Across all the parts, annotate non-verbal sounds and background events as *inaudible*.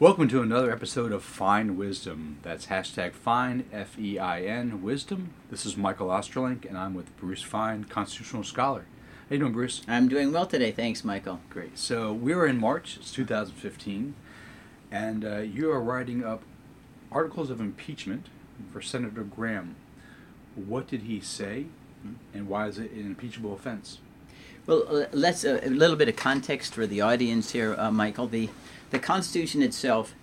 Welcome to another episode of Fein Wisdom. That's hashtag Fein, F E I N, Wisdom. This is Michael Ostrolenk, and I'm with Bruce Fein, constitutional scholar. How you doing, Bruce? I'm doing well today, thanks, Michael. Great. So we're in March, it's 2015, and uh, you are writing up articles of impeachment for Senator Graham. What did he say, and why is it an impeachable offense? Well, uh, let's uh, a little bit of context for the audience here, uh, Michael. The the Constitution itself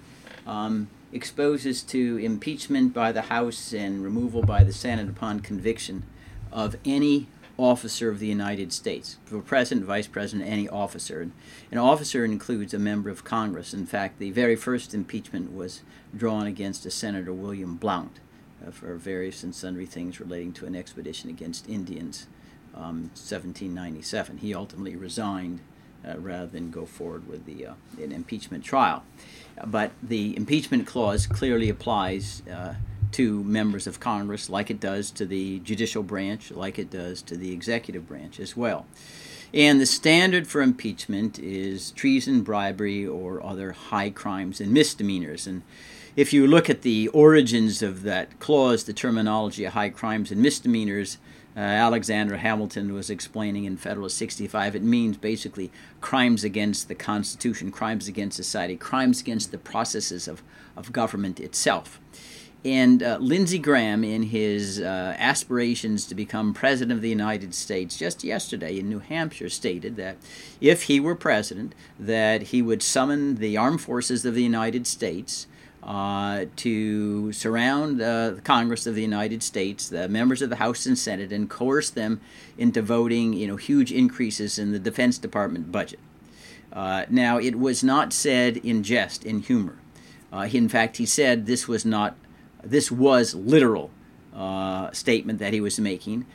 um, exposes to impeachment by the House and removal by the Senate upon conviction of any officer of the United States, for president, vice president, any officer. And an officer includes a member of Congress. In fact, the very first impeachment was drawn against a Senator William Blount uh, for various and sundry things relating to an expedition against Indians, um, 1797. He ultimately resigned uh, rather than go forward with the uh, an impeachment trial. But the impeachment clause clearly applies uh, to members of Congress, like it does to the judicial branch, like it does to the executive branch as well. And the standard for impeachment is treason, bribery, or other high crimes and misdemeanors. And if you look at the origins of that clause, the terminology of high crimes and misdemeanors, uh, Alexander Hamilton was explaining in Federalist 65, it means basically crimes against the Constitution, crimes against society, crimes against the processes of, of government itself. And uh, Lindsey Graham, in his uh, aspirations to become president of the United States, just yesterday in New Hampshire, stated that if he were president, that he would summon the armed forces of the United States uh, to surround uh, the Congress of the United States, the members of the House and Senate, and coerce them into voting, you know, huge increases in the Defense Department budget. Uh, now, it was not said in jest, in humor. Uh, in fact, he said this was not, this was literal uh, statement that he was making.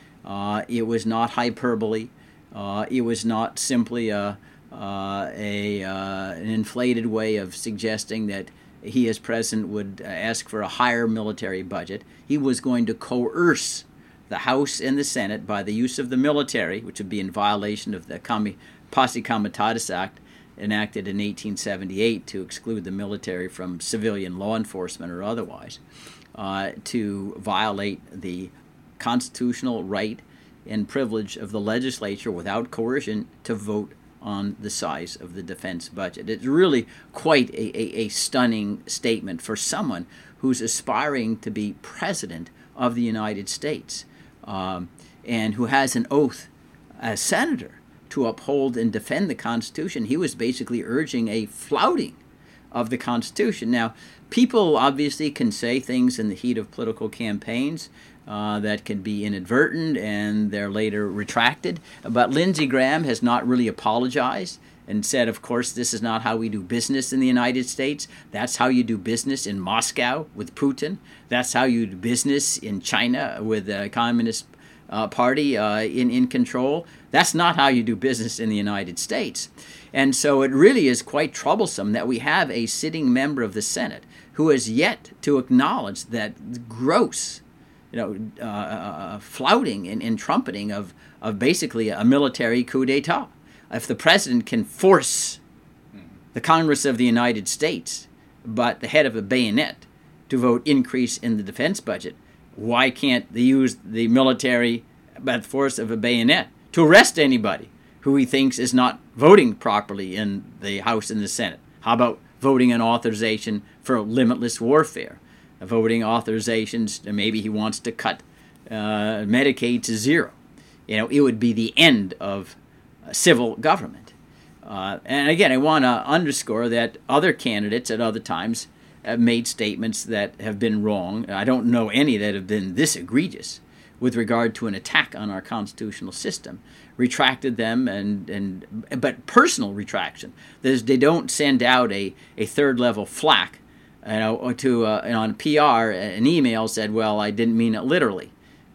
It was not hyperbole. it was not simply a, a an inflated way of suggesting that he, as president, would uh, ask for a higher military budget. He was going to coerce the House and the Senate by the use of the military, which would be in violation of the Posse Comitatus Act enacted in 1878 to exclude the military from civilian law enforcement or otherwise, uh, to violate the constitutional right and privilege of the legislature without coercion to vote on the size of the defense budget. It's really quite a, a, a, stunning statement for someone who's aspiring to be president of the United States um, and who has an oath as senator to uphold and defend the Constitution. He was basically urging a flouting of the Constitution. Now, people obviously can say things in the heat of political campaigns uh, that can be inadvertent and they're later retracted. But Lindsey Graham has not really apologized and said, of course, this is not how we do business in the United States. That's how you do business in Moscow with Putin. That's how you do business in China with the Communist uh, Party uh, in, in control. That's not how you do business in the United States. And so it really is quite troublesome that we have a sitting member of the Senate who has yet to acknowledge that gross you know, uh, uh, flouting and, and, trumpeting of, of basically a military coup d'etat. If the president can force the Congress of the United States, but the head of a bayonet, to vote increase in the defense budget, why can't they use the military by the force of a bayonet to arrest anybody who he thinks is not voting properly in the House and the Senate? How about voting an authorization for limitless warfare? voting authorizations. Maybe he wants to cut uh, Medicaid to zero. You know, it would be the end of civil government. Uh, and again, I want to underscore that other candidates at other times made statements that have been wrong. I don't know any that have been this egregious with regard to an attack on our constitutional system. Retracted them, and, and but personal retraction. There's, they don't send out a, a third level flack you know, to uh, on PR, an email said, "Well, I didn't mean it literally.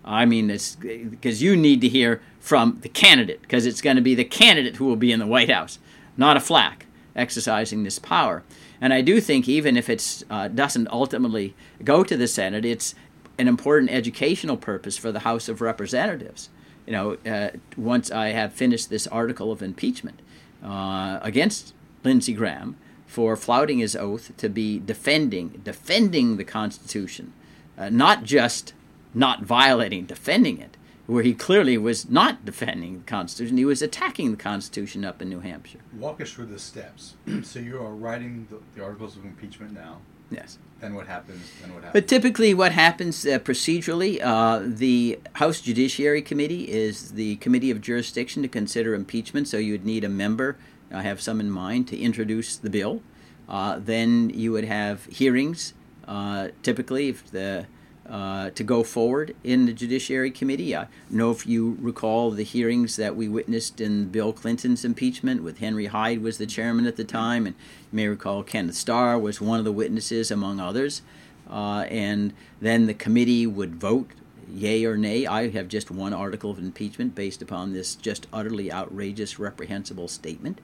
I mean it's because you need to hear from the candidate because it's going to be the candidate who will be in the White House, not a flack exercising this power." And I do think even if it uh, doesn't ultimately go to the Senate, it's an important educational purpose for the House of Representatives. You know, uh, once I have finished this article of impeachment uh, against Lindsey Graham, for flouting his oath to be defending defending the Constitution, uh, not just not violating, defending it, where he clearly was not defending the Constitution. He was attacking the Constitution up in New Hampshire. Walk us through the steps. *clears throat* so you are writing the, the articles of impeachment now. Yes. Then what happens? Then what happens? But typically, what happens uh, procedurally, uh, the House Judiciary Committee is the committee of jurisdiction to consider impeachment. So you would need a member. I have some in mind to introduce the bill. Uh, then you would have hearings. Uh, typically, if the uh, to go forward in the Judiciary Committee. I know if you recall the hearings that we witnessed in Bill Clinton's impeachment with Henry Hyde was the chairman at the time, and you may recall Kenneth Starr was one of the witnesses among others. Uh, and then the committee would vote yay or nay. I have just one article of impeachment based upon this just utterly outrageous, reprehensible statement.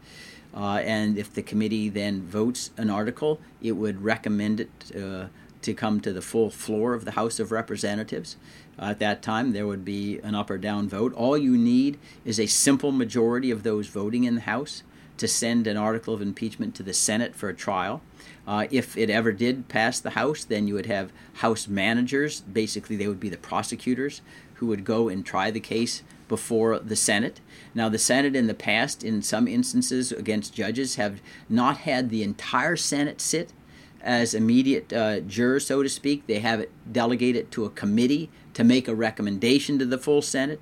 Uh, and if the committee then votes an article, it would recommend it uh, to come to the full floor of the House of Representatives. At that time, there would be an up or down vote. All you need is a simple majority of those voting in the House to send an article of impeachment to the Senate for a trial. Uh, if it ever did pass the House, then you would have House managers. Basically, they would be the prosecutors who would go and try the case before the Senate. Now, the Senate in the past, in some instances against judges, have not had the entire Senate sit as immediate uh, jurors, so to speak. They have it delegated to a committee to make a recommendation to the full Senate,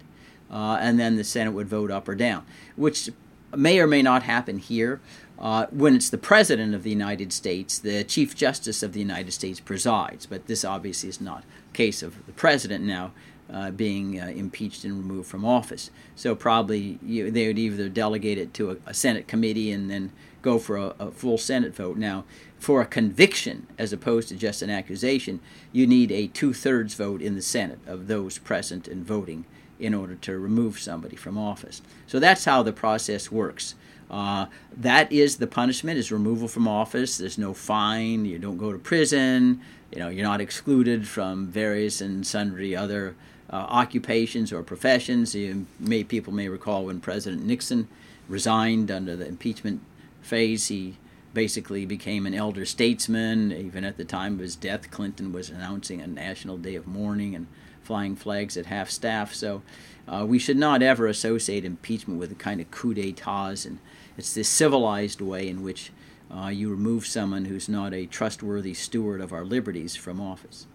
uh, and then the Senate would vote up or down, which may or may not happen here. Uh, when it's the President of the United States, the Chief Justice of the United States presides, but this obviously is not a case of the President now. Uh, being uh, impeached and removed from office. So probably you, they would either delegate it to a, a Senate committee and then go for a, a, full Senate vote. Now, for a conviction as opposed to just an accusation, you need a two thirds vote in the Senate of those present and voting in order to remove somebody from office. So that's how the process works. Uh, that is the punishment is removal from office. There's no fine. You don't go to prison. You know you're not excluded from various and sundry other uh, occupations or professions. You may people may recall when President Nixon resigned under the impeachment phase. He basically became an elder statesman. Even at the time of his death, Clinton was announcing a national day of mourning and flying flags at half staff. So uh, we should not ever associate impeachment with a kind of coup d'etats. And it's this civilized way in which uh, you remove someone who's not a trustworthy steward of our liberties from office.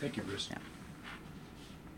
Thank you, Bruce. Yeah.